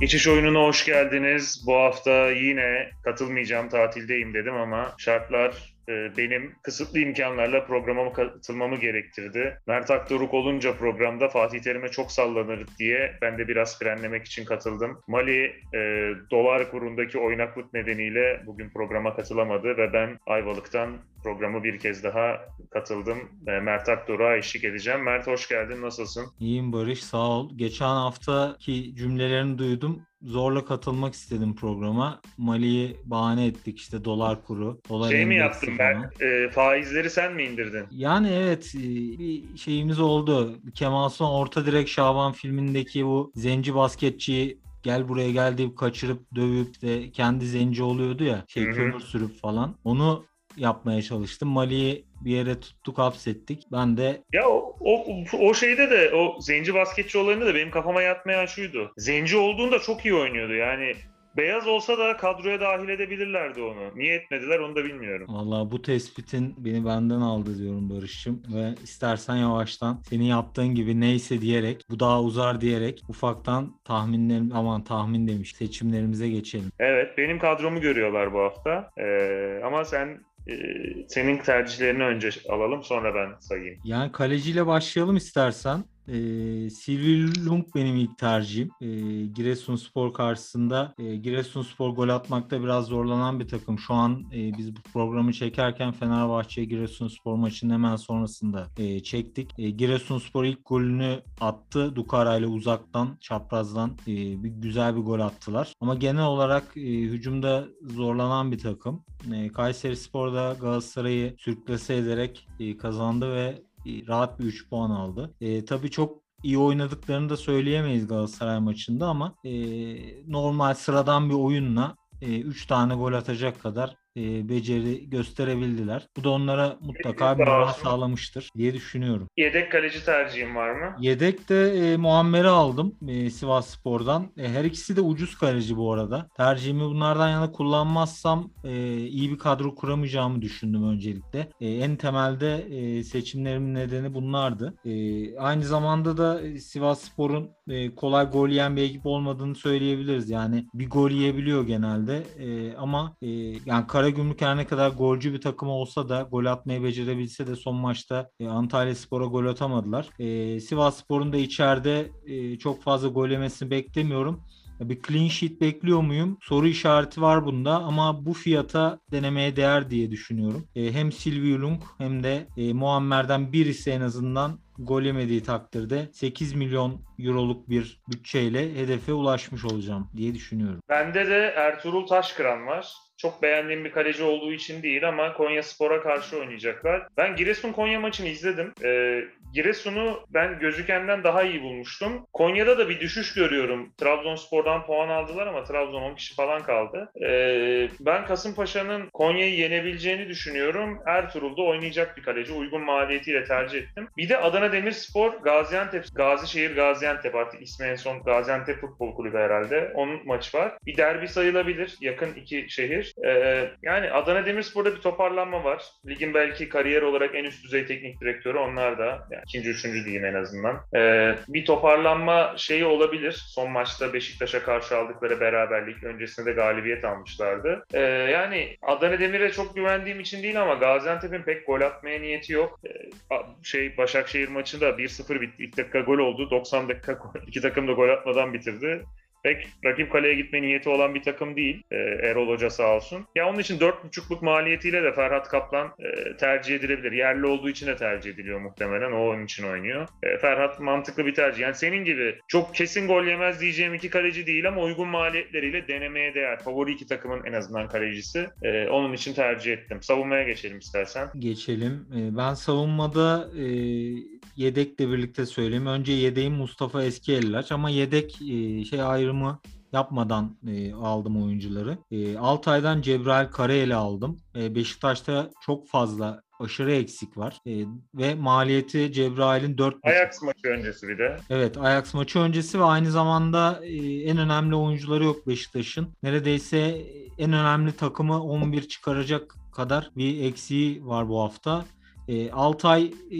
Geçiş oyununa hoş geldiniz. Bu hafta yine katılmayacağım, tatildeyim dedim ama şartlar benim kısıtlı imkanlarla programa katılmamı gerektirdi. Mert Aktoruk olunca programda Fatih Terim'e çok sallanır diye ben de biraz frenlemek için katıldım. Mali e, dolar kurundaki oynaklık nedeniyle bugün programa katılamadı ve ben Ayvalık'tan programı bir kez daha katıldım. E, Mert Aktoruk'a eşlik edeceğim. Mert hoş geldin, nasılsın? İyiyim Barış, sağ ol. Geçen haftaki cümlelerini duydum zorla katılmak istedim programa. Mali'yi bahane ettik işte dolar kuru. Dolar şey mi yaptın ben? E, faizleri sen mi indirdin? Yani evet e, bir şeyimiz oldu. Kemal Son Orta Direk Şaban filmindeki bu zenci basketçiyi gel buraya gel deyip kaçırıp dövüp de kendi zenci oluyordu ya şey kömür sürüp falan. Onu yapmaya çalıştım. Mali'yi bir yere tuttuk hapsettik. Ben de ya o, o, o şeyde de o zenci basketçi olayında da benim kafama yatmayan şuydu. Zenci olduğunda çok iyi oynuyordu. Yani Beyaz olsa da kadroya dahil edebilirlerdi onu. Niye etmediler onu da bilmiyorum. Valla bu tespitin beni benden aldı diyorum Barış'cığım. Ve istersen yavaştan senin yaptığın gibi neyse diyerek, bu daha uzar diyerek ufaktan tahminlerim, aman tahmin demiş seçimlerimize geçelim. Evet benim kadromu görüyorlar bu hafta. Ee, ama sen senin tercihlerini önce alalım sonra ben sayayım. Yani kaleciyle başlayalım istersen. E, Silvi Lung benim ilk tercihim. E, Giresunspor karşısında e, Giresunspor gol atmakta biraz zorlanan bir takım. Şu an e, biz bu programı çekerken Fenerbahçe Giresunspor maçının hemen sonrasında e, çektik. E, Giresunspor ilk golünü attı. Dukara ile uzaktan, çaprazdan e, bir güzel bir gol attılar. Ama genel olarak e, hücumda zorlanan bir takım. E, Kayseri Spor'da Galatasaray'ı sürklase ederek e, kazandı ve rahat bir 3 puan aldı. E, tabii çok iyi oynadıklarını da söyleyemeyiz Galatasaray maçında ama e, normal sıradan bir oyunla 3 e, tane gol atacak kadar e, beceri gösterebildiler. Bu da onlara mutlaka bir moral sağlamıştır diye düşünüyorum. Yedek kaleci tercihim var mı? Yedek de e, Muammer'i aldım e, Sivas Spor'dan. E, her ikisi de ucuz kaleci bu arada. Tercihimi bunlardan yana kullanmazsam e, iyi bir kadro kuramayacağımı düşündüm öncelikle. E, en temelde e, seçimlerimin nedeni bunlardı. E, aynı zamanda da Sivas Spor'un e, kolay gol yiyen bir ekip olmadığını söyleyebiliriz. Yani bir gol yiyebiliyor genelde e, ama e, yani kara Karagümrük her ne kadar golcü bir takım olsa da gol atmayı becerebilse de son maçta e, Antalya Spor'a gol atamadılar. E, Sivas Spor'un da içeride e, çok fazla gol yemesini beklemiyorum. Bir clean sheet bekliyor muyum? Soru işareti var bunda ama bu fiyata denemeye değer diye düşünüyorum. E, hem Silvio Lung hem de e, Muammer'den birisi en azından gol yemediği takdirde 8 milyon euroluk bir bütçeyle hedefe ulaşmış olacağım diye düşünüyorum. Bende de Ertuğrul Taşkıran var çok beğendiğim bir kaleci olduğu için değil ama Konya Spor'a karşı oynayacaklar. Ben Giresun Konya maçını izledim. Ee, Giresun'u ben gözükenden daha iyi bulmuştum. Konya'da da bir düşüş görüyorum. Trabzonspor'dan puan aldılar ama Trabzon 10 kişi falan kaldı. Ee, ben Kasımpaşa'nın Konya'yı yenebileceğini düşünüyorum. Ertuğrul'da oynayacak bir kaleci. Uygun maliyetiyle tercih ettim. Bir de Adana Demirspor, Gaziantep, Gazişehir Gaziantep artık ismi en son Gaziantep Futbol Kulübü herhalde. Onun maçı var. Bir derbi sayılabilir. Yakın iki şehir. Ee, yani Adana Demirspor'da bir toparlanma var. Ligin belki kariyer olarak en üst düzey teknik direktörü onlar da. Yani ikinci, üçüncü diyeyim en azından. Ee, bir toparlanma şeyi olabilir. Son maçta Beşiktaş'a karşı aldıkları beraberlik. Öncesinde de galibiyet almışlardı. Ee, yani Adana Demir'e çok güvendiğim için değil ama Gaziantep'in pek gol atmaya niyeti yok. Ee, şey Başakşehir maçında 1-0 bitti. İlk dakika gol oldu. 90 dakika iki takım da gol atmadan bitirdi pek rakip kaleye gitme niyeti olan bir takım değil. E, Erol Hoca sağ olsun. Ya onun için 4.5'luk maliyetiyle de Ferhat Kaplan e, tercih edilebilir. Yerli olduğu için de tercih ediliyor muhtemelen. O onun için oynuyor. E, Ferhat mantıklı bir tercih. Yani senin gibi çok kesin gol yemez diyeceğim iki kaleci değil ama uygun maliyetleriyle denemeye değer. Favori iki takımın en azından kalecisi. E, onun için tercih ettim. Savunmaya geçelim istersen. Geçelim. E, ben savunmada e, yedekle birlikte söyleyeyim. Önce yedeğim Mustafa Eskiellaç ama yedek e, şey ayrımı yapmadan e, aldım oyuncuları. E, Altay'dan Cebrail Karayel'i aldım. E, Beşiktaş'ta çok fazla aşırı eksik var. E, ve maliyeti Cebrail'in 4 Ajax maçı öncesi bir de. Evet Ajax maçı öncesi ve aynı zamanda e, en önemli oyuncuları yok Beşiktaş'ın. Neredeyse en önemli takımı 11 çıkaracak kadar bir eksiği var bu hafta. E, Altay e,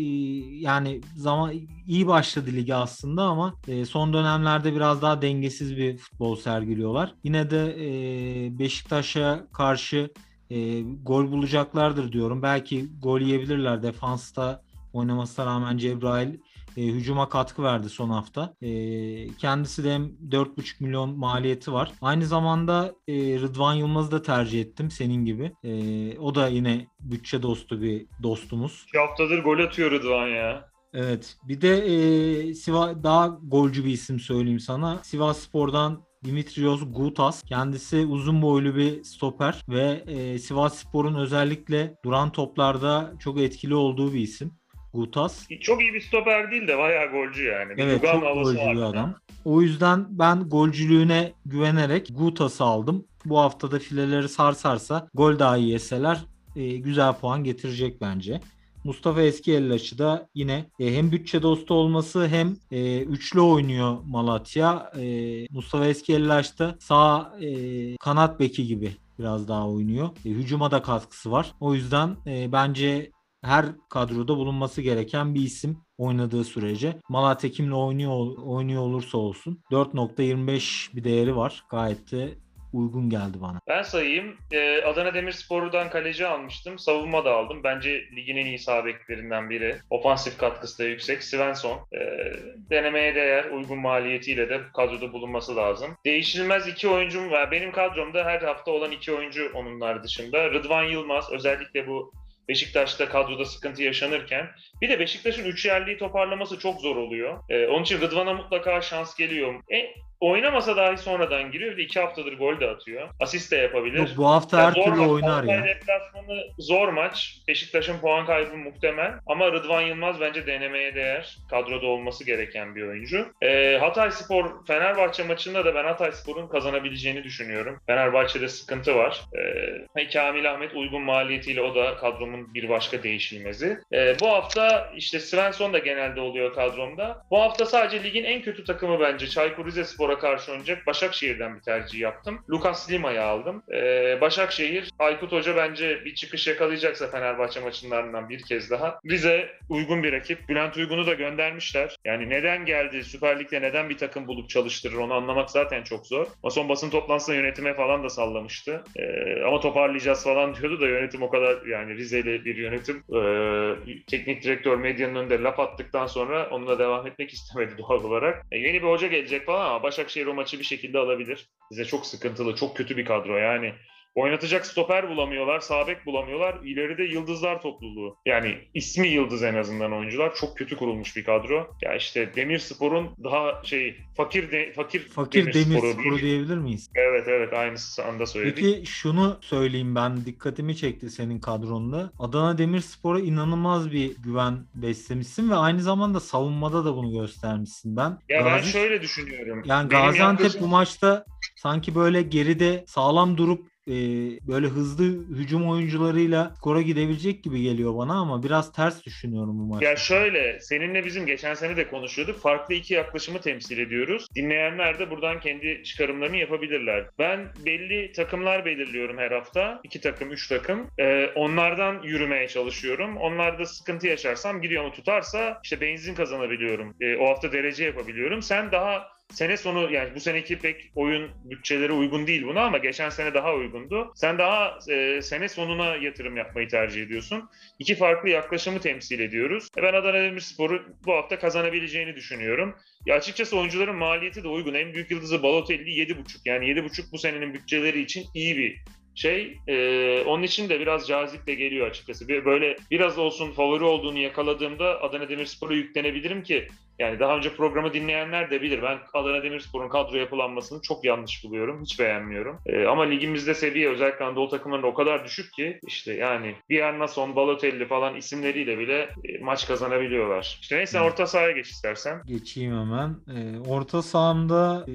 yani zaman iyi başladı ligi aslında ama e, son dönemlerde biraz daha dengesiz bir futbol sergiliyorlar. Yine de e, Beşiktaş'a karşı e, gol bulacaklardır diyorum. Belki gol yiyebilirler. Defansta oynamasına rağmen Cebrail e, hücuma katkı verdi son hafta. E, kendisi de hem 4,5 milyon maliyeti var. Aynı zamanda e, Rıdvan Yılmaz'ı da tercih ettim senin gibi. E, o da yine bütçe dostu bir dostumuz. İki haftadır gol atıyor Rıdvan ya. Evet. Bir de e, Siva daha golcü bir isim söyleyeyim sana. Sivas Spor'dan Dimitrios Gutas. Kendisi uzun boylu bir stoper ve e, Sivas Spor'un özellikle duran toplarda çok etkili olduğu bir isim. Gutas. Çok iyi bir stoper değil de bayağı golcü yani. Bir Evet çok golcü bir adam. O yüzden ben golcülüğüne güvenerek Gutas'ı aldım. Bu haftada fileleri sarsarsa gol dahi yeseler e, güzel puan getirecek bence. Mustafa Eskiyellaç'ı da yine e, hem bütçe dostu olması hem e, üçlü oynuyor Malatya. E, Mustafa Eskiyellaç da sağ e, kanat beki gibi biraz daha oynuyor. E, hücuma da katkısı var. O yüzden e, bence her kadroda bulunması gereken bir isim oynadığı sürece. Malatya kimle oynuyor oynuyor olursa olsun 4.25 bir değeri var. Gayet de uygun geldi bana. Ben sayayım. Ee, Adana Demirspor'dan kaleci almıştım. Savunma da aldım. Bence ligin en iyi sağ beklerinden biri. Ofansif katkısı da yüksek. Svensson. Ee, denemeye değer. Uygun maliyetiyle de kadroda bulunması lazım. Değişilmez iki oyuncum var. Benim kadromda her hafta olan iki oyuncu onunlar dışında. Rıdvan Yılmaz. Özellikle bu Beşiktaş'ta kadroda sıkıntı yaşanırken. Bir de Beşiktaş'ın üç yerliği toparlaması çok zor oluyor. Ee, onun için Rıdvan'a mutlaka şans geliyor. E, oynamasa dahi sonradan giriyor. Bir de iki haftadır gol de atıyor. Asist de yapabilir. Yok, bu hafta Ya her türlü maç. oynar ya. deplasmanı zor maç. Beşiktaş'ın puan kaybı muhtemel. Ama Rıdvan Yılmaz bence denemeye değer. Kadroda olması gereken bir oyuncu. Ee, Hatay Spor, Fenerbahçe maçında da ben Hatay Spor'un kazanabileceğini düşünüyorum. Fenerbahçe'de sıkıntı var. Ee, Kamil Ahmet uygun maliyetiyle o da kadromun bir başka değişilmezi. Ee, bu hafta işte Svensson da genelde oluyor kadromda. Bu hafta sadece ligin en kötü takımı bence Çaykur Rizespor'a karşı oynayacak Başakşehir'den bir tercih yaptım. Lucas Lima'yı aldım. Ee, Başakşehir, Aykut Hoca bence bir çıkış yakalayacaksa Fenerbahçe maçlarından bir kez daha. Rize uygun bir rakip. Bülent Uygun'u da göndermişler. Yani neden geldi Süper Lig'de neden bir takım bulup çalıştırır onu anlamak zaten çok zor. O son basın toplantısında yönetime falan da sallamıştı. Ee, ama toparlayacağız falan diyordu da yönetim o kadar yani Rizeli bir yönetim ee, teknik direktör medyanın önünde laf attıktan sonra onunla devam etmek istemedi doğal olarak. E, yeni bir hoca gelecek falan ama Başakşehir o maçı bir şekilde alabilir. Bize çok sıkıntılı, çok kötü bir kadro yani. Oynatacak stoper bulamıyorlar, sabek bulamıyorlar. İleride yıldızlar topluluğu. Yani ismi yıldız en azından oyuncular. Çok kötü kurulmuş bir kadro. Ya işte Demirspor'un daha şey fakir de, fakir, Fakir demir değil. sporu diyebilir miyiz? Evet evet aynısı anda söyledik. Peki şunu söyleyeyim ben dikkatimi çekti senin kadronda. Adana Demirspor'a inanılmaz bir güven beslemişsin ve aynı zamanda savunmada da bunu göstermişsin. Ben ya ben Gazi- şöyle düşünüyorum. yani Benim Gaziantep yaklaşım- bu maçta sanki böyle geride sağlam durup e, böyle hızlı hücum oyuncularıyla skora gidebilecek gibi geliyor bana ama biraz ters düşünüyorum bu maçta. Ya şöyle, seninle bizim geçen sene de konuşuyorduk. Farklı iki yaklaşımı temsil ediyoruz. Dinleyenler de buradan kendi çıkarımlarını yapabilirler. Ben belli takımlar belirliyorum her hafta. İki takım, üç takım. Ee, onlardan yürümeye çalışıyorum. Onlarda sıkıntı yaşarsam gidiyor mu tutarsa işte benzin kazanabiliyorum. Ee, o hafta derece yapabiliyorum. Sen daha sene sonu yani bu seneki pek oyun bütçeleri uygun değil buna ama geçen sene daha uygundu. Sen daha e, sene sonuna yatırım yapmayı tercih ediyorsun. İki farklı yaklaşımı temsil ediyoruz. E ben Adana Demirspor'u bu hafta kazanabileceğini düşünüyorum. Ya açıkçası oyuncuların maliyeti de uygun. En büyük yıldızı Balotelli 7.5. Yani 7.5 bu senenin bütçeleri için iyi bir şey. Ee, onun için de biraz cazip de geliyor açıkçası. Böyle biraz olsun favori olduğunu yakaladığımda Adana Demirspor'a yüklenebilirim ki yani daha önce programı dinleyenler de bilir. Ben Adana Demirspor'un kadro yapılanmasını çok yanlış buluyorum. Hiç beğenmiyorum. Ee, ama ligimizde seviye özellikle Anadolu takımlarında o kadar düşük ki işte yani Biernason, Balotelli falan isimleriyle bile e, maç kazanabiliyorlar. İşte neyse Evet. orta sahaya geç istersen. Geçeyim hemen. Ee, orta sahamda e,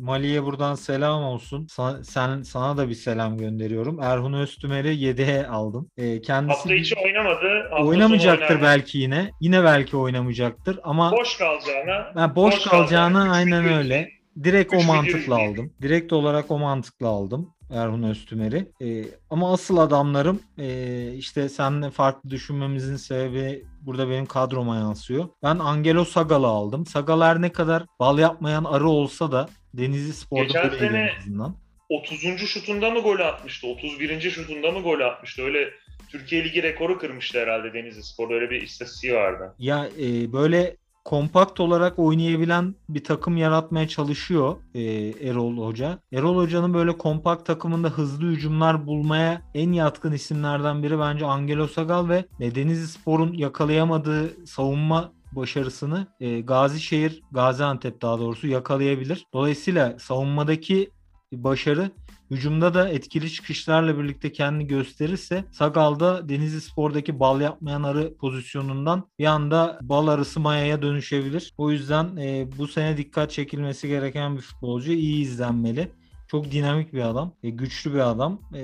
Mali'ye buradan selam olsun. Sa- sen sana da bir selam gönderiyorum. Erhun Öztümer'i 7'ye aldım. Ee, kendisi Hafta içi oynamadı. Hafta oynamayacaktır belki yine. Yine belki oynamayacaktır ama Boş kalacağına. Ha, boş, boş kalacağını kalacağını, aynen bir öyle. Direkt o mantıkla bir- aldım. Direkt olarak o mantıkla aldım. Erhun Öztümer'i. E, ama asıl adamlarım e, işte seninle farklı düşünmemizin sebebi burada benim kadroma yansıyor. Ben Angelo Sagal'ı aldım. Sagal her ne kadar bal yapmayan arı olsa da Denizli Spor'da Geçen sene- en azından. 30. şutunda mı gol atmıştı? 31. şutunda mı gol atmıştı? Öyle Türkiye Ligi rekoru kırmıştı herhalde Denizli Spor. Öyle bir istatistiği vardı. Ya e, böyle kompakt olarak oynayabilen bir takım yaratmaya çalışıyor e, Erol Hoca. Erol Hoca'nın böyle kompakt takımında hızlı hücumlar bulmaya en yatkın isimlerden biri bence Angelo Sagal ve Denizli Spor'un yakalayamadığı savunma başarısını e, Gazişehir, Gaziantep daha doğrusu yakalayabilir. Dolayısıyla savunmadaki başarı hücumda da etkili çıkışlarla birlikte kendini gösterirse Sagal'da Denizli Spor'daki bal yapmayan arı pozisyonundan bir anda bal arısı mayaya dönüşebilir. O yüzden e, bu sene dikkat çekilmesi gereken bir futbolcu iyi izlenmeli. Çok dinamik bir adam, e, güçlü bir adam. E,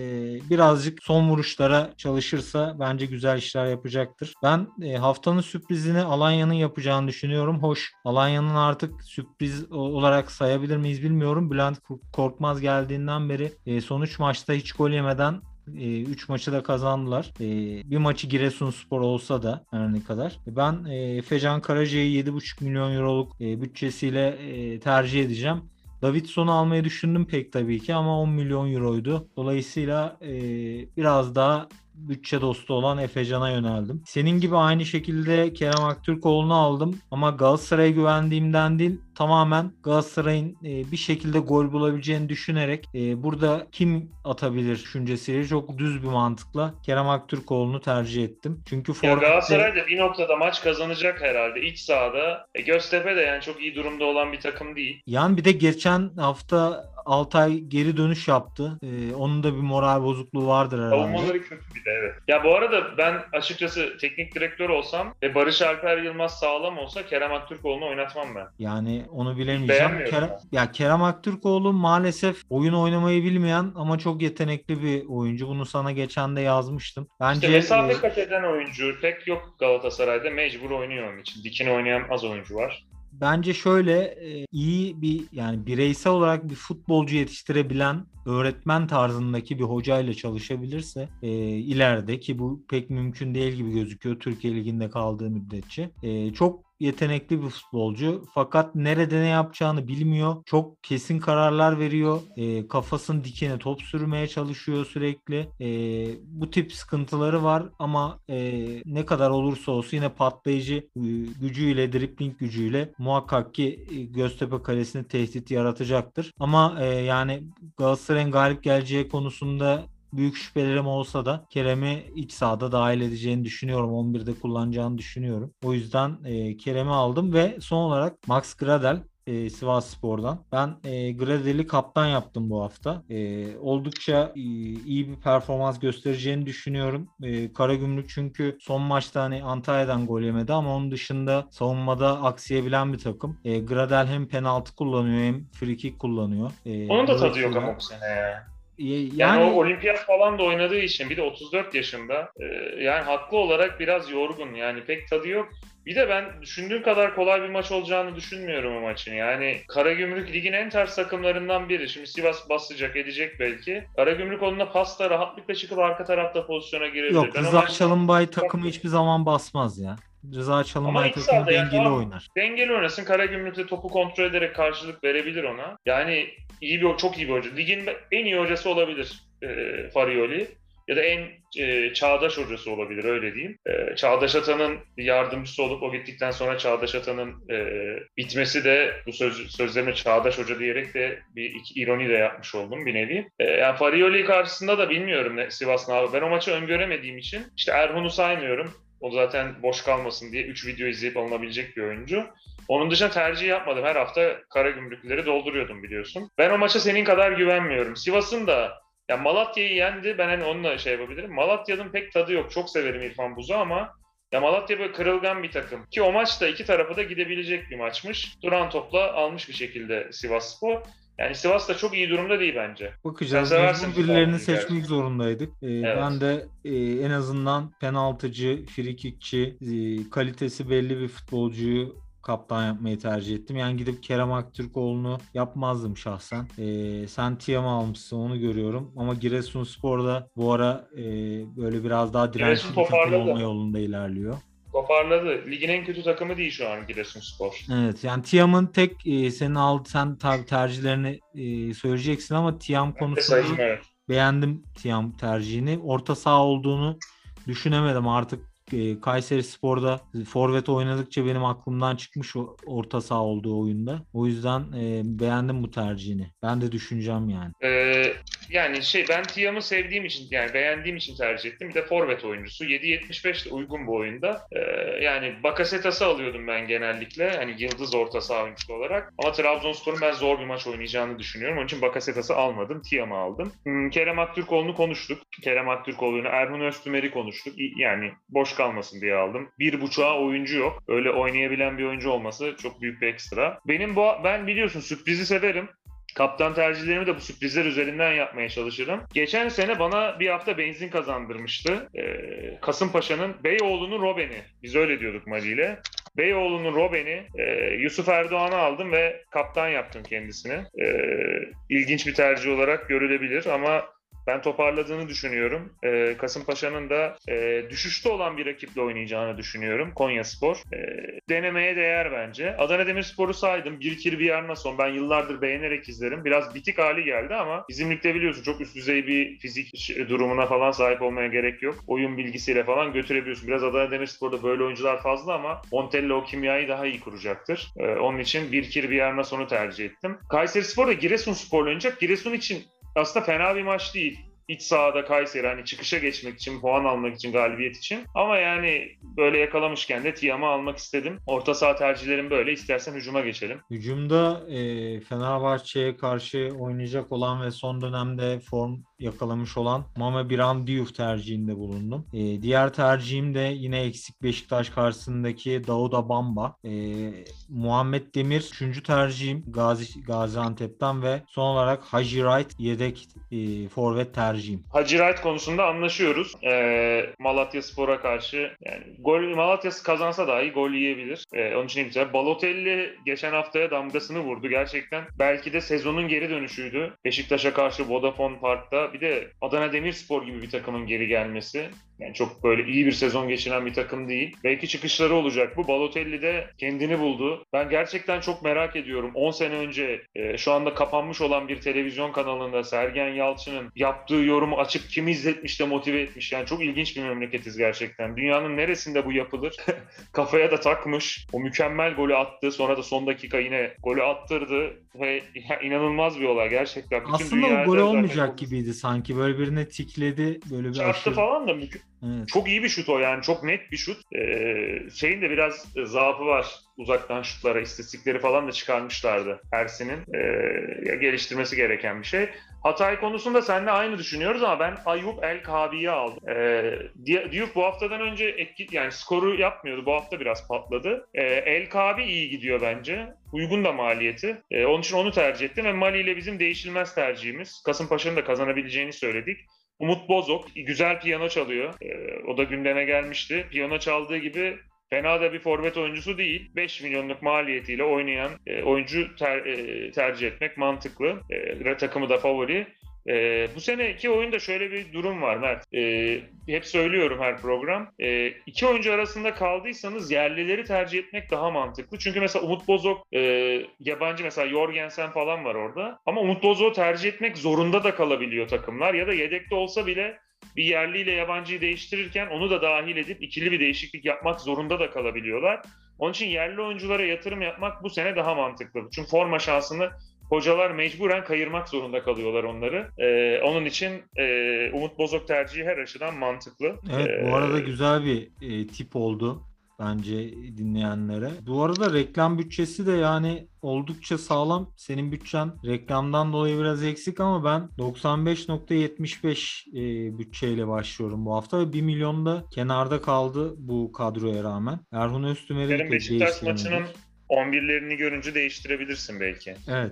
birazcık son vuruşlara çalışırsa bence güzel işler yapacaktır. Ben e, haftanın sürprizini Alanya'nın yapacağını düşünüyorum. Hoş, Alanya'nın artık sürpriz olarak sayabilir miyiz bilmiyorum. Bülent Kork- Korkmaz geldiğinden beri e, son 3 maçta hiç gol yemeden 3 maçı da kazandılar. E, bir maçı Giresunspor olsa da her ne kadar. Ben e, Efecan Karaca'yı 7,5 milyon euroluk e, bütçesiyle e, tercih edeceğim. Davidson'u almayı düşündüm pek tabii ki ama 10 milyon euroydu. Dolayısıyla e, biraz daha bütçe dostu olan Efecan'a yöneldim. Senin gibi aynı şekilde Kerem Aktürkoğlu'nu aldım ama Galatasaray'a güvendiğimden değil tamamen Galatasaray'ın e, bir şekilde gol bulabileceğini düşünerek e, burada kim atabilir düşüncesiyle çok düz bir mantıkla Kerem Aktürkoğlu'nu tercih ettim. Çünkü forvette- Galatasaray da bir noktada maç kazanacak herhalde. İç sahada. E, Göztepe de yani çok iyi durumda olan bir takım değil. Yani bir de geçen hafta Altay geri dönüş yaptı. Ee, onun da bir moral bozukluğu vardır herhalde. Savunmaları kötü bir de evet. Ya bu arada ben açıkçası teknik direktör olsam ve Barış Alper Yılmaz sağlam olsa Kerem Aktürkoğlu'nu oynatmam ben. Yani onu bilemeyeceğim. Kerem, ya Kerem Aktürkoğlu maalesef oyun oynamayı bilmeyen ama çok yetenekli bir oyuncu. Bunu sana geçen de yazmıştım. Bence İşte mesafe e, kat eden oyuncu pek yok Galatasaray'da. Mecbur oynuyor onun için. Dikine oynayan az oyuncu var. Bence şöyle e, iyi bir yani bireysel olarak bir futbolcu yetiştirebilen öğretmen tarzındaki bir hocayla çalışabilirse e, ileride ki bu pek mümkün değil gibi gözüküyor Türkiye Ligi'nde kaldığı müddetçe. E, çok yetenekli bir futbolcu fakat nerede ne yapacağını bilmiyor. Çok kesin kararlar veriyor. E, kafasının dikine top sürmeye çalışıyor sürekli. E, bu tip sıkıntıları var ama e, ne kadar olursa olsun yine patlayıcı e, gücüyle, dribling gücüyle muhakkak ki e, Göztepe kalesini tehdit yaratacaktır. Ama e, yani Galatasaray'ın galip geleceği konusunda büyük şüphelerim olsa da Kerem'i iç sahada dahil edeceğini düşünüyorum. 11'de kullanacağını düşünüyorum. O yüzden e, Kerem'i aldım ve son olarak Max Gradel e, Sivas Spor'dan. Ben e, Gradel'i kaptan yaptım bu hafta. E, oldukça e, iyi bir performans göstereceğini düşünüyorum. E, Karagümrük çünkü son maçta hani Antalya'dan gol yemedi ama onun dışında savunmada aksayabilen bir takım. E, Gradel hem penaltı kullanıyor hem free kick kullanıyor. E, Onun da tadı yok ama bu sene ya. Yani, yani o olimpiyat falan da oynadığı için bir de 34 yaşında e, yani haklı olarak biraz yorgun yani pek tadı yok. Bir de ben düşündüğüm kadar kolay bir maç olacağını düşünmüyorum o maçın. Yani Karagümrük ligin en ters takımlarından biri. Şimdi Sivas basacak edecek belki. Karagümrük onunla pasta rahatlıkla çıkıp arka tarafta pozisyona girebilir. Yok Rıza maçı- Çalınbay takımı hiçbir zaman basmaz ya. Rıza Çalınbay iç takımı sahada yani dengeli tamam. oynar. Dengeli oynasın. Karagümrük de topu kontrol ederek karşılık verebilir ona. Yani iyi bir çok iyi bir hoca. Ligin en iyi hocası olabilir e, Farioli. Ya da en e, çağdaş hocası olabilir öyle diyeyim. E, Çağdaş Atan'ın yardımcısı olup o gittikten sonra Çağdaş Atan'ın e, bitmesi de bu söz, sözlerime Çağdaş Hoca diyerek de bir iki, ironi de yapmış oldum bir nevi. E, yani Farioli karşısında da bilmiyorum ne, Sivas ne. Ben o maçı öngöremediğim için işte Erhun'u saymıyorum. O zaten boş kalmasın diye 3 video izleyip alınabilecek bir oyuncu. Onun dışında tercih yapmadım. Her hafta Karagümrükleri dolduruyordum biliyorsun. Ben o maça senin kadar güvenmiyorum. Sivas'ın da ya Malatya'yı yendi. Ben hani onunla şey yapabilirim. Malatya'nın pek tadı yok. Çok severim İrfan Buz'u ama ya Malatya böyle kırılgan bir takım. Ki o maç da iki tarafı da gidebilecek bir maçmış. Duran topla almış bir şekilde Sivas Spor. Yani Sivas da çok iyi durumda değil bence. Bakacağız. Sen Mecbur birilerini seçmek gerçi. zorundaydık. Ee, Evet. Ben de e, en azından penaltıcı, frikikçi, e, kalitesi belli bir futbolcuyu kaptan yapmayı tercih ettim. Yani gidip Kerem Aktürkoğlu'nu yapmazdım şahsen. Ee, sen Tiam'ı almışsın onu görüyorum. Ama Giresunspor'da bu ara e, böyle biraz daha dirençli Giresun bir takım olma yolunda ilerliyor. Toparladı. Ligin en kötü takımı değil şu an Giresunspor. Evet yani Tiam'ın tek e, senin al sen tercihlerini e, söyleyeceksin ama Tiam konusunda sayayım evet. beğendim Tiam tercihini. Orta saha olduğunu düşünemedim artık. E, Kayseri Spor'da forvet oynadıkça benim aklımdan çıkmış o orta saha olduğu oyunda. O yüzden e, beğendim bu tercihini. Ben de düşüneceğim yani. Ee, yani şey ben Tiam'ı sevdiğim için yani beğendiğim için tercih ettim. Bir de forvet oyuncusu. 7.75 de uygun bu oyunda. Ee, yani Bakasetas'ı alıyordum ben genellikle. Hani yıldız orta saha oyuncusu olarak. Ama Trabzonspor'un ben zor bir maç oynayacağını düşünüyorum. Onun için Bakasetas'ı almadım. Tiam'ı aldım. Hmm, Kerem Aktürkoğlu'nu konuştuk. Kerem Aktürkoğlu'nu, Erhun Öztümer'i konuştuk. Yani boş kalmasın diye aldım. Bir buçuğa oyuncu yok. Öyle oynayabilen bir oyuncu olması çok büyük bir ekstra. Benim bu ben biliyorsun sürprizi severim. Kaptan tercihlerimi de bu sürprizler üzerinden yapmaya çalışırım. Geçen sene bana bir hafta benzin kazandırmıştı. Ee, Kasımpaşa'nın Beyoğlu'nun Robben'i. Biz öyle diyorduk Mali ile. Beyoğlu'nun Robben'i e, Yusuf Erdoğan'a aldım ve kaptan yaptım kendisini. Ee, ilginç bir tercih olarak görülebilir ama ben toparladığını düşünüyorum. Ee, Kasımpaşa'nın da e, düşüşte olan bir rakiple oynayacağını düşünüyorum. Konya Spor. Ee, denemeye değer bence. Adana Demirspor'u saydım. Bir kir bir yarına son. Ben yıllardır beğenerek izlerim. Biraz bitik hali geldi ama bizim ligde biliyorsun çok üst düzey bir fizik durumuna falan sahip olmaya gerek yok. Oyun bilgisiyle falan götürebiliyorsun. Biraz Adana Demirspor'da böyle oyuncular fazla ama Montella o kimyayı daha iyi kuracaktır. Ee, onun için bir kir bir yarına sonu tercih ettim. Kayseri Spor da Giresunspor'la oynayacak. Giresun için aslında fena bir maç değil. İç sahada Kayseri hani çıkışa geçmek için, puan almak için, galibiyet için. Ama yani böyle yakalamışken de Tiam'ı almak istedim. Orta saha tercihlerim böyle. İstersen hücuma geçelim. Hücumda e, Fenerbahçe'ye karşı oynayacak olan ve son dönemde form yakalamış olan Mame Biran Diouf tercihinde bulundum. E, diğer tercihim de yine eksik Beşiktaş karşısındaki Dauda Bamba. E, Muhammed Demir 3. tercihim Gazi, Gaziantep'ten ve son olarak Haji Wright yedek e, forvet tercihim. Hacı Wright konusunda anlaşıyoruz. Ee, Malatya Spor'a karşı yani gol Malatya kazansa dahi gol yiyebilir. Ee, onun için şey. Balotelli geçen haftaya damgasını vurdu. Gerçekten belki de sezonun geri dönüşüydü. Beşiktaş'a karşı Vodafone Park'ta. Bir de Adana Demirspor gibi bir takımın geri gelmesi. Yani çok böyle iyi bir sezon geçiren bir takım değil. Belki çıkışları olacak bu. Balotelli de kendini buldu. Ben gerçekten çok merak ediyorum. 10 sene önce e, şu anda kapanmış olan bir televizyon kanalında Sergen Yalçın'ın yaptığı yorumu açıp kim izletmiş de motive etmiş. Yani çok ilginç bir memleketiz gerçekten. Dünyanın neresinde bu yapılır? Kafaya da takmış. O mükemmel golü attı. Sonra da son dakika yine golü attırdı. Ve inanılmaz bir olay gerçekten. Bütün Aslında o gol olmayacak gibiydi sanki. Böyle birine tikledi. Böyle bir Çarptı aşırı... falan da mükemmel. Evet. Çok iyi bir şut o yani. Çok net bir şut. Ee, şeyin de biraz zaafı var. Uzaktan şutlara, istatistikleri falan da çıkarmışlardı Ersin'in. Ee, geliştirmesi gereken bir şey. Hatay konusunda seninle aynı düşünüyoruz ama ben Ayup El Kabi'yi aldım. Ee, Di- Diouf bu haftadan önce etki, yani skoru yapmıyordu. Bu hafta biraz patladı. Ee, El Kabi iyi gidiyor bence. Uygun da maliyeti. Ee, onun için onu tercih ettim ve Mali ile bizim değişilmez tercihimiz. Kasımpaşa'nın da kazanabileceğini söyledik. Umut Bozok güzel piyano çalıyor. Ee, o da gündeme gelmişti. Piyano çaldığı gibi fena da bir forvet oyuncusu değil. 5 milyonluk maliyetiyle oynayan e, oyuncu ter- e, tercih etmek mantıklı. E, takımı da favori. E, bu seneki oyunda şöyle bir durum var Mert. E, hep söylüyorum her program. E, iki oyuncu arasında kaldıysanız yerlileri tercih etmek daha mantıklı. Çünkü mesela Umut Bozok e, yabancı mesela Jorgensen falan var orada. Ama Umut Bozok'u tercih etmek zorunda da kalabiliyor takımlar. Ya da yedekte olsa bile bir yerliyle yabancıyı değiştirirken onu da dahil edip ikili bir değişiklik yapmak zorunda da kalabiliyorlar. Onun için yerli oyunculara yatırım yapmak bu sene daha mantıklı. Çünkü forma şansını hocalar mecburen kayırmak zorunda kalıyorlar onları. Ee, onun için e, Umut Bozok tercihi her açıdan mantıklı. Evet bu Ee, arada güzel bir e, tip oldu bence dinleyenlere. Bu arada reklam bütçesi de yani oldukça sağlam. Senin bütçen reklamdan dolayı biraz eksik ama ben 95.75 e, bütçeyle başlıyorum bu hafta ve 1 milyon da kenarda kaldı bu kadroya rağmen. Erhun Öztümer'i de Beşiktaş maçının 11'lerini görünce değiştirebilirsin belki. Evet.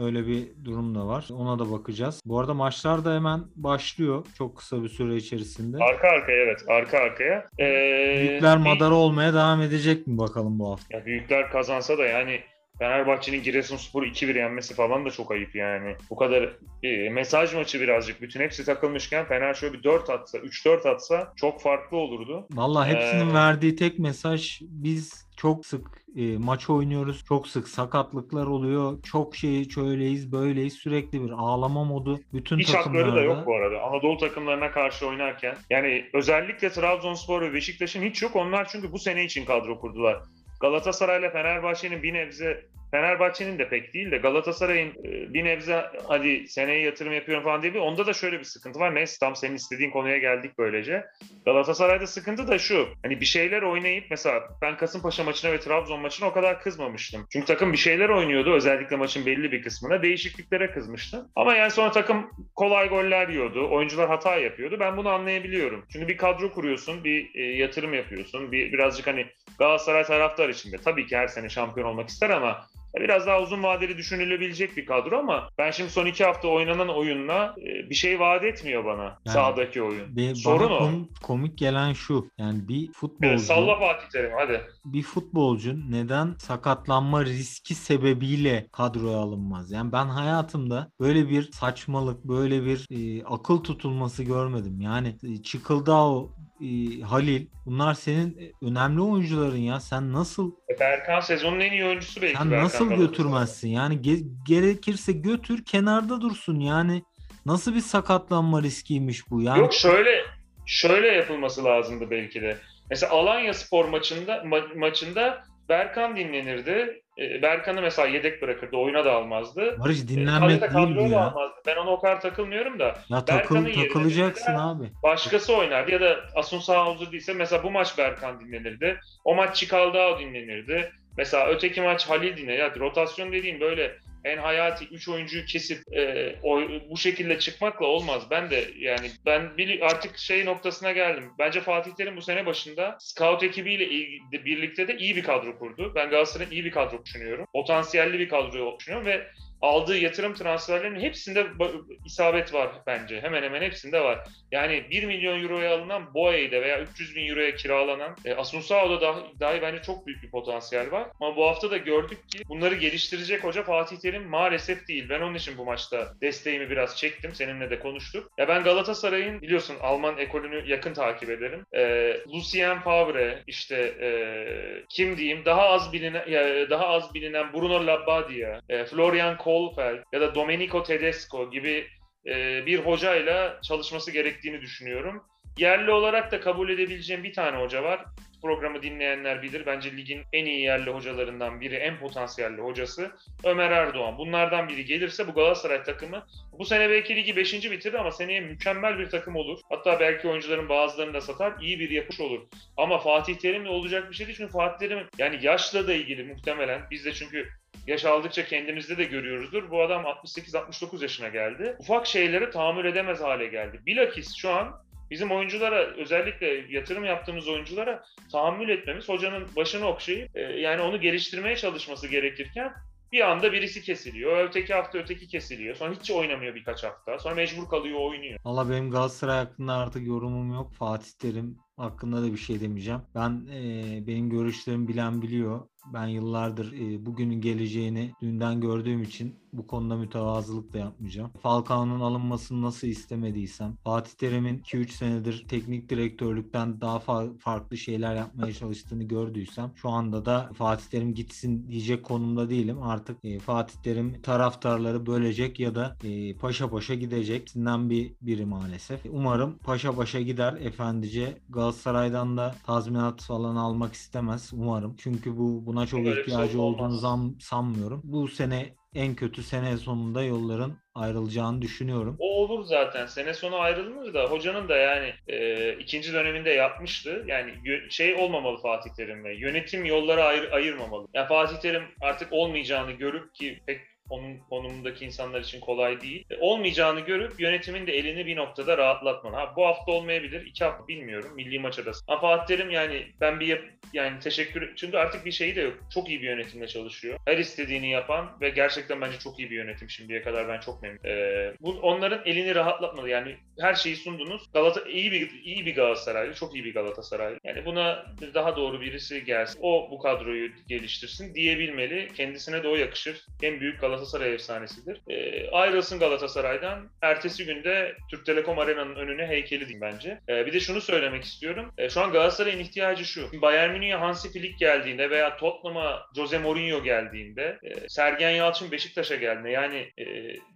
Öyle bir durum da var. Ona da bakacağız. Bu arada maçlar da hemen başlıyor çok kısa bir süre içerisinde. Arka arkaya evet. Arka arkaya. Ee, Büyükler madara olmaya devam edecek mi bakalım bu hafta? Ya büyükler kazansa da yani Fenerbahçe'nin Giresunspor'u 2-1 yenmesi falan da çok ayıp yani. Bu kadar e, mesaj maçı birazcık. Bütün hepsi takılmışken Fener şöyle bir 4 atsa, 3-4 atsa çok farklı olurdu. Vallahi hepsinin Ee, verdiği tek mesaj biz çok sık e, maç oynuyoruz. Çok sık sakatlıklar oluyor. Çok şey şöyleyiz böyleyiz. Sürekli bir ağlama modu. Bütün Hiç hakları takımlarda. da yok bu arada. Anadolu takımlarına karşı oynarken. Yani özellikle Trabzonspor ve Beşiktaş'ın hiç yok. Onlar çünkü bu sene için kadro kurdular. Galatasaray'la Fenerbahçe'nin bir nebze Fenerbahçe'nin de pek değil de Galatasaray'ın e, bir nebze hadi seneye yatırım yapıyorum falan diye bir onda da şöyle bir sıkıntı var. Neyse tam senin istediğin konuya geldik böylece. Galatasaray'da sıkıntı da şu. Hani bir şeyler oynayıp mesela ben Kasımpaşa maçına ve Trabzon maçına o kadar kızmamıştım. Çünkü takım bir şeyler oynuyordu. Özellikle maçın belli bir kısmına. Değişikliklere kızmıştım. Ama yani sonra takım kolay goller yiyordu. Oyuncular hata yapıyordu. Ben bunu anlayabiliyorum. Çünkü bir kadro kuruyorsun, bir e, yatırım yapıyorsun. Bir birazcık hani Galatasaray taraftar içinde. Tabii ki her sene şampiyon olmak ister ama biraz daha uzun vadeli düşünülebilecek bir kadro ama ben şimdi son iki hafta oynanan oyunla e, bir şey vaat etmiyor bana Yani sahadaki oyun. Be- Sorun bana o. kom- komik gelen şu. Yani bir futbolcu Evet, salla Fatih Terim hadi. bir futbolcu neden sakatlanma riski sebebiyle kadroya alınmaz? Yani ben hayatımda böyle bir saçmalık, böyle bir e, akıl tutulması görmedim. Yani e, Çıkıldao, e, Halil bunlar senin e, önemli oyuncuların ya. Sen nasıl Berkan sezonun en iyi oyuncusu belki. sen Berkan nasıl Galatasaray. götürmezsin? Yani ge- gerekirse götür kenarda dursun. Yani nasıl bir sakatlanma riskiymiş bu? Yani Yok şöyle şöyle yapılması lazımdı belki de. Mesela Alanya Spor maçında ma- maçında Berkan dinlenirdi. E, Berkan'ı mesela yedek bırakırdı. Oyuna da almazdı. Barış E, dinlenmek kalede değil bu ya. almazdı. Ben ona o kadar takılmıyorum da. Ya takıl, takılacaksın abi. Başkası oynardı ya da Asunsa Havuzur değilse mesela bu maç Berkan dinlenirdi. O maç Çikaldao dinlenirdi. Mesela öteki maç Halil dinlenirdi. Yani rotasyon dediğim böyle en hayati 3 oyuncuyu kesip e, o, bu şekilde çıkmakla olmaz. Ben de yani ben bili- artık şey noktasına geldim. Bence Fatih Terim bu sene başında scout ekibiyle birlikte de iyi bir kadro kurdu. Ben Galatasaray'ın iyi bir kadro düşünüyorum. Potansiyelli bir kadro düşünüyorum ve aldığı yatırım transferlerinin hepsinde isabet var bence. Hemen hemen hepsinde var. Yani 1 milyon euroya alınan Boye'de veya 300 bin euroya kiralanan e, Asunsao'da dahi, dahi bence çok büyük bir potansiyel var. Ama bu hafta da gördük ki bunları geliştirecek hoca Fatih Terim maalesef değil. Ben onun için bu maçta desteğimi biraz çektim. Seninle de konuştuk. Ya ben Galatasaray'ın biliyorsun Alman ekolünü yakın takip ederim. E, Lucien Favre işte e, kim diyeyim daha az bilinen ya, daha az bilinen Bruno Labbadia, e, Florian Kohlfeld ya da Domenico Tedesco gibi e, bir hocayla çalışması gerektiğini düşünüyorum. Yerli olarak da kabul edebileceğim bir tane hoca var. Programı dinleyenler bilir. Bence ligin en iyi yerli hocalarından biri, en potansiyelli hocası Ömer Erdoğan. Bunlardan biri gelirse bu Galatasaray takımı bu sene belki ligi 5. bitirir ama seneye mükemmel bir takım olur. Hatta belki oyuncuların bazılarını da satar. iyi bir yapış olur. Ama Fatih Terim'le olacak bir şey değil. Çünkü Fatih Terim yani yaşla da ilgili muhtemelen. Biz de çünkü yaş aldıkça kendimizde de görüyoruzdur. Bu adam 68-69 yaşına geldi. Ufak şeylere tahammül edemez hale geldi. Bilakis şu an bizim oyunculara özellikle yatırım yaptığımız oyunculara tahammül etmemiz hocanın başını okşayıp e, yani onu geliştirmeye çalışması gerekirken bir anda birisi kesiliyor. Öteki hafta öteki kesiliyor. Sonra hiç oynamıyor birkaç hafta. Sonra mecbur kalıyor oynuyor. Valla benim Galatasaray hakkında artık yorumum yok. Fatih Terim hakkında da bir şey demeyeceğim. Ben e, benim görüşlerimi bilen biliyor. Ben yıllardır e, bugünün geleceğini dünden gördüğüm için bu konuda mütevazılık da yapmayacağım. Falcao'nun alınmasını nasıl istemediysem, Fatih Terim'in 2-3 senedir teknik direktörlükten daha fa- farklı şeyler yapmaya çalıştığını gördüysem şu anda da Fatih Terim gitsin diyecek konumda değilim. Artık e, Fatih Terim taraftarları bölecek ya da e, paşa paşa gidecek. İkisinden bir biri maalesef. Umarım paşa paşa gider efendice. Galatasaray'dan da tazminat falan almak istemez umarım. Çünkü bu buna çok Öyle ihtiyacı olduğunu zam- sanmıyorum. Bu sene en kötü sene sonunda yolların ayrılacağını düşünüyorum. O olur zaten. Sene sonu ayrılır da hocanın da yani e, ikinci döneminde yapmıştı. Yani şey olmamalı Fatih Terim'le. Yönetim yolları ayır, ayırmamalı. Yani Fatih Terim artık olmayacağını görüp ki pek onun konumundaki insanlar için kolay değil. E, olmayacağını görüp yönetimin de elini bir noktada rahatlatmalı. Ha, bu hafta olmayabilir, iki hafta bilmiyorum. Milli maç arası. Ama Fatih Terim yani ben bir yap, yani teşekkür çünkü artık bir şeyi de yok. Çok iyi bir yönetimle çalışıyor. Her istediğini yapan ve gerçekten bence çok iyi bir yönetim şimdiye kadar ben çok memnunum. Ee, bu onların elini rahatlatmalı. Yani her şeyi sundunuz. Galata iyi bir iyi bir Galatasaraylı, çok iyi bir Galatasaraylı. Yani buna daha doğru birisi gelsin. O bu kadroyu geliştirsin diyebilmeli. Kendisine de o yakışır. En büyük Galatasaray efsanesidir. Ee, ayrılsın Galatasaray'dan. Ertesi günde Türk Telekom Arena'nın önüne heykeli diyeyim bence. Ee, bir de şunu söylemek istiyorum. Ee, şu an Galatasaray'ın ihtiyacı şu. Bayern Münih'e Hansi Flick geldiğinde veya Tottenham'a Jose Mourinho geldiğinde, e, Sergen Yalçın Beşiktaş'a geldiğinde yani e,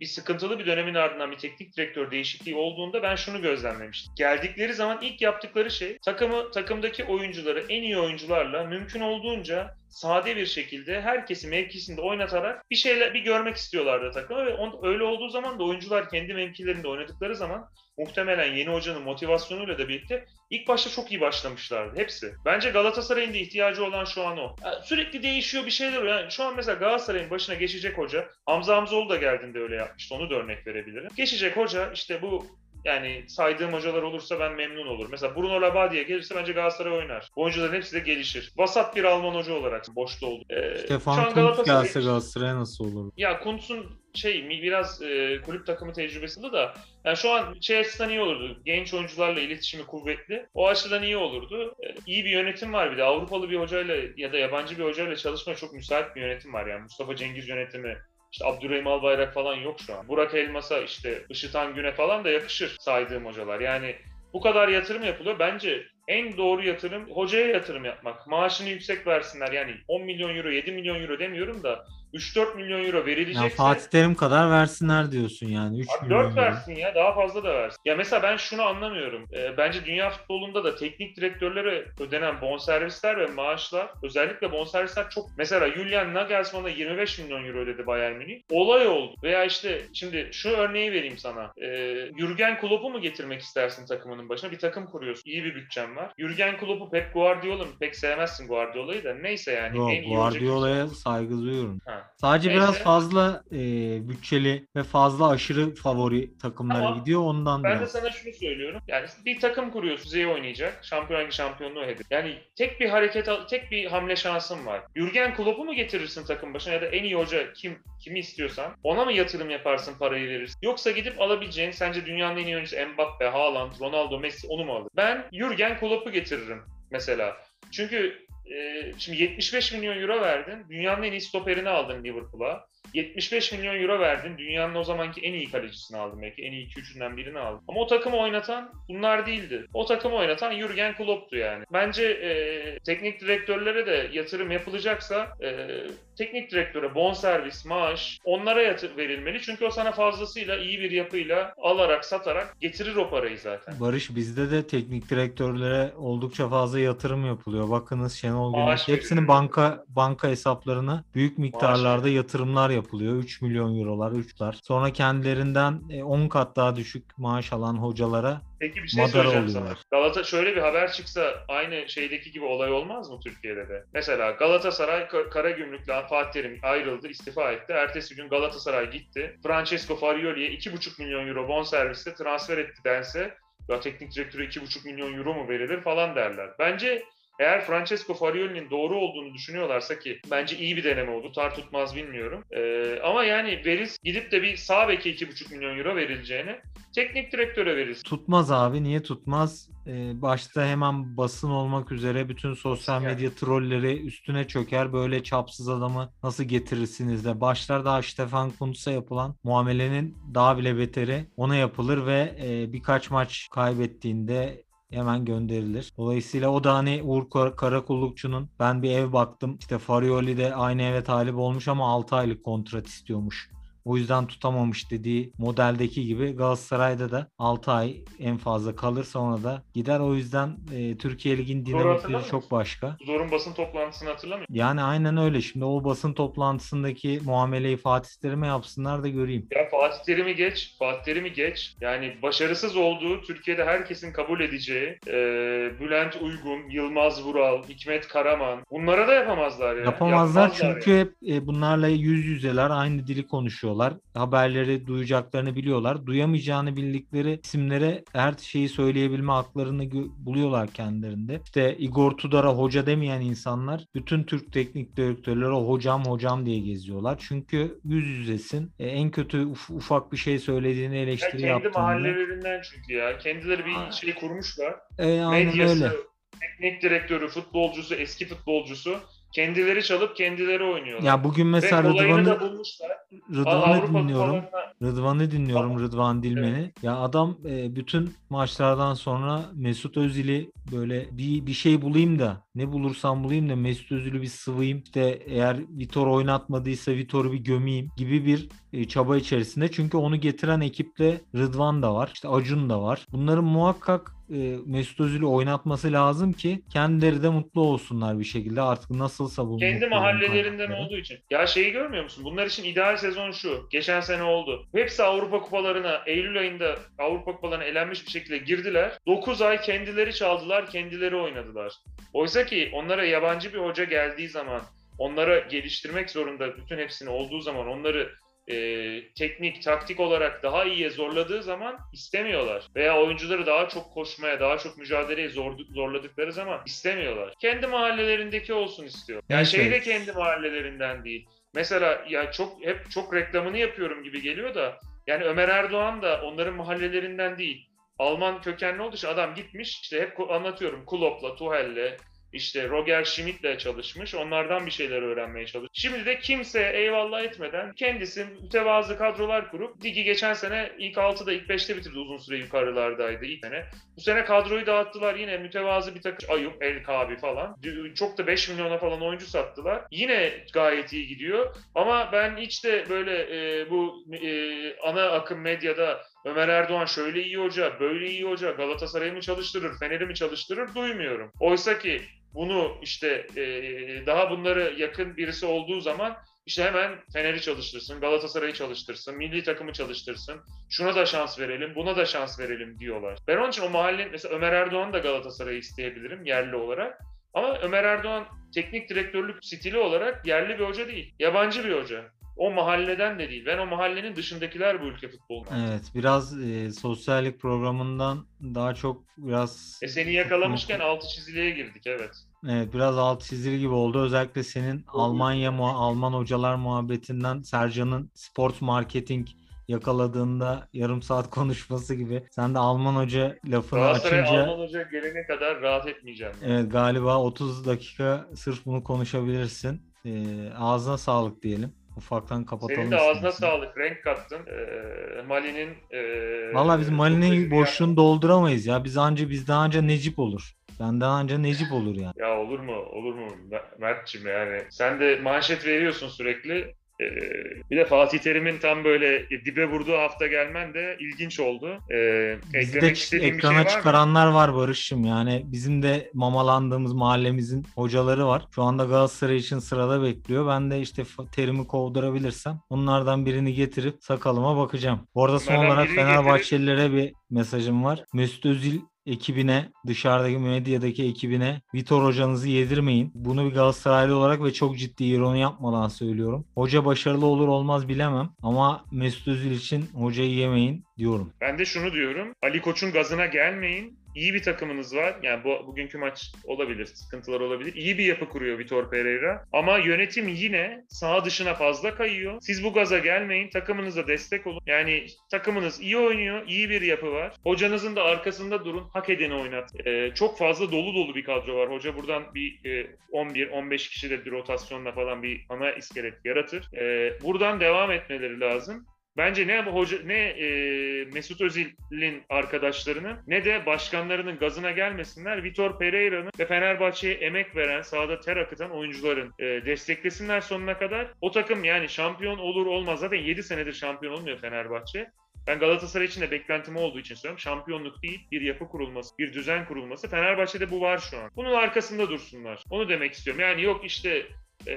bir sıkıntılı bir dönemin ardından bir teknik direktör değişikliği olduğunda ben şunu gözlemlemiştim. Geldikleri zaman ilk yaptıkları şey takımı takımdaki oyuncuları en iyi oyuncularla mümkün olduğunca sade bir şekilde herkesi mevkisinde oynatarak bir şeyler bir görmek istiyorlardı takımı ve on, öyle olduğu zaman da oyuncular kendi mevkilerinde oynadıkları zaman muhtemelen yeni hocanın motivasyonuyla da birlikte ilk başta çok iyi başlamışlardı hepsi. Bence Galatasaray'ın da ihtiyacı olan şu an o. Yani sürekli değişiyor bir şeyler. Yani şu an mesela Galatasaray'ın başına geçecek hoca Hamza Hamzoğlu da geldiğinde öyle yapmıştı. Onu da örnek verebilirim. Geçecek hoca işte bu yani saydığım hocalar olursa ben memnun olurum. Mesela Bruno Labbadia gelirse bence Galatasaray oynar. Bu oyuncuların hepsi de gelişir. Vasat bir Alman hoca olarak boşta oldu. Ee, Stefan Kuntz gelse Galatasaray'a nasıl olur? Ya Kuntz'un şey biraz e, kulüp takımı tecrübesinde de yani şu an şey açıdan iyi olurdu. Genç oyuncularla iletişimi kuvvetli. O açıdan iyi olurdu. E, iyi bir yönetim var bir de. Avrupalı bir hocayla ya da yabancı bir hocayla çalışmaya çok müsait bir yönetim var yani. Mustafa Cengiz yönetimi işte Abdurrahim Albayrak falan yok şu an. Burak Elmas'a işte Işıtan Güne falan da yakışır saydığım hocalar. Yani bu kadar yatırım yapılıyor. Bence en doğru yatırım hocaya yatırım yapmak. Maaşını yüksek versinler. Yani 10 milyon euro, 7 milyon euro demiyorum da 3-4 milyon euro verilecekse... Ya Fatih Terim kadar versinler diyorsun yani. 3 abi milyon 4 versin ya daha fazla da versin. Ya mesela ben şunu anlamıyorum. Ee, bence dünya futbolunda da teknik direktörlere ödenen bonservisler ve maaşlar özellikle bonservisler çok... Mesela Julian Nagelsmann'a 25 milyon euro ödedi Bayern Münih. Olay oldu. Veya işte şimdi şu örneği vereyim sana. Ee, Jürgen Klopp'u mu getirmek istersin takımının başına? Bir takım kuruyorsun. İyi bir bütçen var. Jürgen Klopp'u Pep Guardiola mı? Pek sevmezsin Guardiola'yı da. Neyse yani. Yok, Guardiola'ya saygı duyuyorum. Ha. Sadece Neyse. biraz fazla e, bütçeli ve fazla aşırı favori takımlara Ama gidiyor ondan Ben de biraz. sana şunu söylüyorum. Yani bir takım kuruyorsun, Kuzey oynayacak. Şampiyon şampiyonluğu hedef. Yani tek bir hareket, tek bir hamle şansın var. Jürgen Klopp'u mu getirirsin takım başına ya da en iyi hoca kim kimi istiyorsan ona mı yatırım yaparsın, parayı verirsin? Yoksa gidip alabileceğin sence dünyanın en iyi oyuncusu Mbappe, Haaland, Ronaldo, Messi onu mu alır? Ben Jürgen Klopp'u getiririm mesela. Çünkü şimdi 75 milyon euro verdin. Dünyanın en iyi stoperini aldın Liverpool'a. 75 milyon euro verdin. Dünyanın o zamanki en iyi kalecisini aldın belki. En iyi 2-3'ünden birini aldın. Ama o takımı oynatan bunlar değildi. O takımı oynatan Jurgen Klopp'tu yani. Bence e, teknik direktörlere de yatırım yapılacaksa e, teknik direktöre bonservis, maaş onlara yatır verilmeli. Çünkü o sana fazlasıyla iyi bir yapıyla alarak, satarak getirir o parayı zaten. Barış bizde de teknik direktörlere oldukça fazla yatırım yapılıyor. Bakınız Şenol Maaş Güneş hepsinin banka banka hesaplarına büyük miktarlarda yatırımlar yapılıyor. 3 milyon eurolar, 3'lar. Sonra kendilerinden e, 10 kat daha düşük maaş alan hocalara Peki bir şey Madara söyleyeceğim oluyorlar. sana. Galata şöyle bir haber çıksa aynı şeydeki gibi olay olmaz mı Türkiye'de de? Mesela Galatasaray Ka- Karagümrük'le Fatih Terim ayrıldı, istifa etti. Ertesi gün Galatasaray gitti. Francesco Farioli'ye 2,5 milyon euro bonservisle transfer etti dense ya teknik direktöre 2,5 milyon euro mu verilir falan derler. Bence eğer Francesco Farioli'nin doğru olduğunu düşünüyorlarsa ki bence iyi bir deneme oldu. Tar tutmaz bilmiyorum. Ee, ama yani veril gidip de bir sağ beke 2,5 milyon euro verileceğine teknik direktöre verilsin. Tutmaz abi. Niye tutmaz? Ee, başta hemen basın olmak üzere bütün sosyal Yani. medya trolleri üstüne çöker. Böyle çapsız adamı nasıl getirirsiniz de. Başlar daha Stefan Kuntz'a yapılan muamelenin daha bile beteri ona yapılır ve e, birkaç maç kaybettiğinde hemen gönderilir. Dolayısıyla o da hani Uğur Kar- Karakullukçu'nun ben bir ev baktım. İşte Farioli de aynı eve talip olmuş ama 6 aylık kontrat istiyormuş o yüzden tutamamış dediği modeldeki gibi Galatasaray'da da 6 ay en fazla kalır sonra da gider. O yüzden e, Türkiye Ligi'nin dinamikleri çok başka. Zor'un basın toplantısını hatırlamıyor musun? Yani aynen öyle. Şimdi o basın toplantısındaki muameleyi Fatih Terim'e yapsınlar da göreyim. Ya Fatih Terim'i geç, Fatih Terim'i geç. Yani başarısız olduğu Türkiye'de herkesin kabul edeceği e, Bülent Uygun, Yılmaz Vural, Hikmet Karaman bunlara da yapamazlar ya. Yapamazlar Yapmazlar çünkü ya. hep e, bunlarla yüz yüzeler, aynı dili konuşuyorlar. Haberleri duyacaklarını biliyorlar. Duyamayacağını bildikleri isimlere her şeyi söyleyebilme haklarını buluyorlar kendilerinde. İşte Igor Tudor'a hoca demeyen insanlar bütün Türk teknik direktörleri hocam hocam diye geziyorlar. Çünkü yüz yüzesin. E, en kötü uf- ufak bir şey söylediğini Ya eleştiri kendi yaptığında. mahallelerinden çünkü ya. Kendileri bir Aynen. şey kurmuşlar. E, aynen Medyası, öyle. teknik direktörü, futbolcusu, eski futbolcusu kendileri çalıp kendileri oynuyorlar. Ya bugün Ve mesela kolayını Rıdvan'ı da bulmuşlar. Rıdvan'ı Avrupa dinliyorum. Rıdvan'ı dinliyorum Rıdvan Dilmen'i. Ya adam e, bütün maçlardan sonra Mesut Özil'i böyle bir bir şey bulayım da ne bulursam bulayım da Mesut Özil'i bir sıvayım. İşte eğer Vitor oynatmadıysa Vitor'u bir gömeyim gibi bir e, çaba içerisinde. Çünkü onu getiren ekipte Rıdvan da var. işte Acun da var. Bunların muhakkak e, Mesut Özil'i oynatması lazım ki kendileri de mutlu olsunlar bir şekilde. Artık nasılsa bu Kendi mahallelerinden kaynakları. olduğu için. Ya şeyi görmüyor musun? Bunlar için ideal sezon şu. Geçen sene oldu. Hepsi Avrupa kupalarına Eylül ayında Avrupa kupalarına elenmiş bir şekilde girdiler. 9 ay kendileri çaldılar, kendileri oynadılar. Oysa ki onlara yabancı bir hoca geldiği zaman, onlara geliştirmek zorunda bütün hepsini olduğu zaman onları e, teknik, taktik olarak daha iyiye zorladığı zaman istemiyorlar. Veya oyuncuları daha çok koşmaya, daha çok mücadeleye zor, zorladıkları zaman istemiyorlar. Kendi mahallelerindeki olsun istiyor. Yani Neyse. şey de kendi mahallelerinden değil. Mesela ya çok hep çok reklamını yapıyorum gibi geliyor da yani Ömer Erdoğan da onların mahallelerinden değil. Alman kökenli olduğu için adam gitmiş işte hep anlatıyorum Klopp'la, Tuchel'le, işte Roger Schmidt'le çalışmış. Onlardan bir şeyler öğrenmeye çalışmış. Şimdi de kimseye eyvallah etmeden kendisi mütevazı kadrolar kurup ligi geçen sene ilk 6'da ilk 5'te bitirdi uzun süre yukarılardaydı ilk sene. Bu sene kadroyu dağıttılar yine mütevazı bir takım Ayup, El Kabi falan. Çok da 5 milyona falan oyuncu sattılar. Yine gayet iyi gidiyor. Ama ben hiç de böyle e, bu e, ana akım medyada Ömer Erdoğan şöyle iyi hoca, böyle iyi hoca, Galatasaray'ı mı çalıştırır, Fener'i mi çalıştırır duymuyorum. Oysa ki bunu işte e, daha bunları yakın birisi olduğu zaman işte hemen Fener'i çalıştırsın, Galatasaray'ı çalıştırsın, milli takımı çalıştırsın. Şuna da şans verelim, buna da şans verelim diyorlar. Ben onun için o mahalle, mesela Ömer Erdoğan da Galatasaray'ı isteyebilirim yerli olarak. Ama Ömer Erdoğan teknik direktörlük stili olarak yerli bir hoca değil. Yabancı bir hoca. O mahalleden de değil. Ben o mahallenin dışındakiler bu ülke futboluna. Evet biraz e, sosyallik programından daha çok biraz E seni yakalamışken altı çiziliğe girdik evet. evet biraz alt çizili gibi oldu. Özellikle senin Almanya muha- Alman hocalar muhabbetinden Sercan'ın sport marketing yakaladığında yarım saat konuşması gibi. Sen de Alman hoca lafını Galatasaray açınca Alman Hoca gelene kadar rahat etmeyeceğim. yani. evet galiba 30 dakika sırf bunu konuşabilirsin. E, ağzına sağlık diyelim. Ufaktan kapatalım. Senin de ağzına istersen. sağlık. Renk kattın. Ee, Mali'nin ee, Valla biz Mali'nin boşluğunu dolduramayız ya. Biz anca bizden anca Necip olur. Benden anca Necip olur yani. Ya olur mu? Olur mu? Mert'cim yani. Sen de manşet veriyorsun sürekli. Ee, bir de Fatih Terim'in tam böyle dibe vurduğu hafta gelmen de ilginç oldu. Bizde eklemek istediğin bir şey ekrana var mı? çıkaranlar var Barış'ım. Yani bizim de mamalandığımız mahallemizin hocaları var. Şu anda Galatasaray için sırada bekliyor. Ben de işte terimi kovdurabilirsem onlardan birini getirip sakalıma bakacağım. Bu arada son Onlardan olarak Fenerbahçelilere bir mesajım var. Mesut Özil ekibine, dışarıdaki medyadaki ekibine Vitor hocanızı yedirmeyin. Bunu bir Galatasaraylı olarak ve çok ciddi ironi yapmadan söylüyorum. Hoca başarılı olur olmaz bilemem ama Mesut Özil için hocayı yemeyin diyorum. Ben de şunu diyorum. Ali Koç'un gazına gelmeyin. İyi bir takımınız var. Yani bu bugünkü maç olabilir, sıkıntılar olabilir. İyi bir yapı kuruyor Vitor Pereira. Ama yönetim yine sağ dışına fazla kayıyor. Siz bu gaza gelmeyin, takımınıza destek olun. Yani takımınız iyi oynuyor, iyi bir yapı var. Hocanızın da arkasında durun, hak edeni oynat. Ee, çok fazla dolu dolu bir kadro var. Hoca buradan bir e, 11-15 kişi de bir rotasyonla falan bir ana iskelet yaratır. Ee, buradan devam etmeleri lazım. Bence ne hoca ne e, Mesut Özil'in arkadaşlarının ne de başkanlarının gazına gelmesinler. Vitor Pereira'nın ve Fenerbahçe'ye emek veren, sahada ter akıtan oyuncuların e, desteklesinler sonuna kadar. O takım yani şampiyon olur olmaz. Zaten 7 senedir şampiyon olmuyor Fenerbahçe. Ben Galatasaray için de beklentim olduğu için söylüyorum. Şampiyonluk değil, bir yapı kurulması, bir düzen kurulması. Fenerbahçe'de bu var şu an. Bunun arkasında dursunlar. Onu demek istiyorum. Yani yok işte e,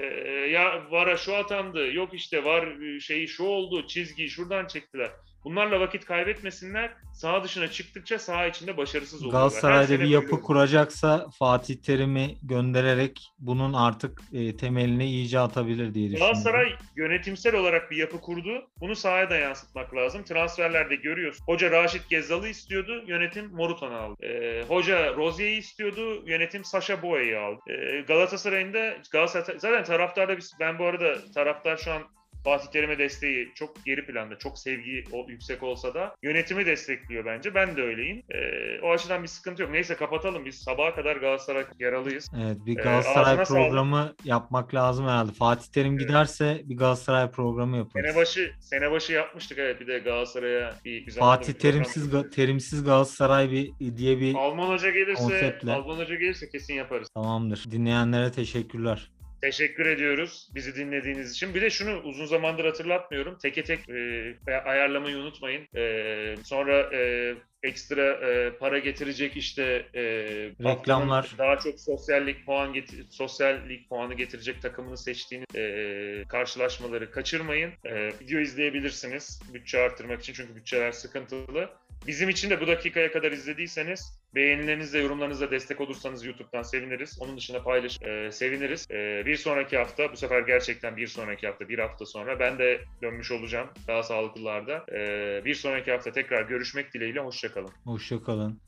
ya VAR'a şu atandı, yok işte VAR e, şeyi şu oldu, çizgiyi şuradan çektiler. Bunlarla vakit kaybetmesinler. Saha dışına çıktıkça saha içinde başarısız oluyorlar. Galatasaray'da bir yapı oluyor. kuracaksa Fatih Terim'i göndererek bunun artık e, temelini iyice atabilir diye düşünüyorum. Galatasaray yönetimsel olarak bir yapı kurdu. Bunu sahaya da yansıtmak lazım. Transferlerde görüyorsun. Hoca Raşit Gezzal'ı istiyordu. Yönetim Morutan'ı aldı. Ee, hoca Rozier'i istiyordu. Yönetim Saşa Boya'yı aldı. Ee, Galatasaray'ın da Galatasaray zaten taraftarda biz ben bu arada taraftar şu an Fatih Terim'e desteği çok geri planda, çok sevgi o- yüksek olsa da yönetimi destekliyor bence. Ben de öyleyim. Ee, o açıdan bir sıkıntı yok. Neyse kapatalım. Biz sabaha kadar Galatasaray yaralıyız. Evet bir Ee, Galatasaray sağlık. programı yapmak lazım herhalde. Fatih Terim Evet. giderse bir Galatasaray programı yaparız. Sene başı sene başı yapmıştık evet bir de Galatasaray'a bir zamanda Fatih bir Terimsiz. Ga- Terimsiz Galatasaray bir diye bir Alman hoca gelirse konseptle. Alman hoca gelirse kesin yaparız. tamamdır. Dinleyenlere teşekkürler. Teşekkür ediyoruz bizi dinlediğiniz için. Bir de şunu uzun zamandır hatırlatmıyorum. Teke tek e, ayarlamayı unutmayın. E, sonra e, ekstra e, para getirecek işte e, Reklamlar. daha çok sosyallik puan getir sosyallik puanı getirecek takımını seçtiğiniz e, karşılaşmaları kaçırmayın. E, video izleyebilirsiniz bütçe artırmak için çünkü bütçeler sıkıntılı. Bizim için de bu dakikaya kadar izlediyseniz beğenilerinizle, yorumlarınızla destek olursanız YouTube'dan seviniriz. Onun dışında paylaş, e, seviniriz. E, bir sonraki hafta, bu sefer gerçekten bir sonraki hafta, bir hafta sonra ben de dönmüş olacağım daha sağlıklılarda. E, bir sonraki hafta tekrar görüşmek dileğiyle, hoşçakalın. Hoşçakalın.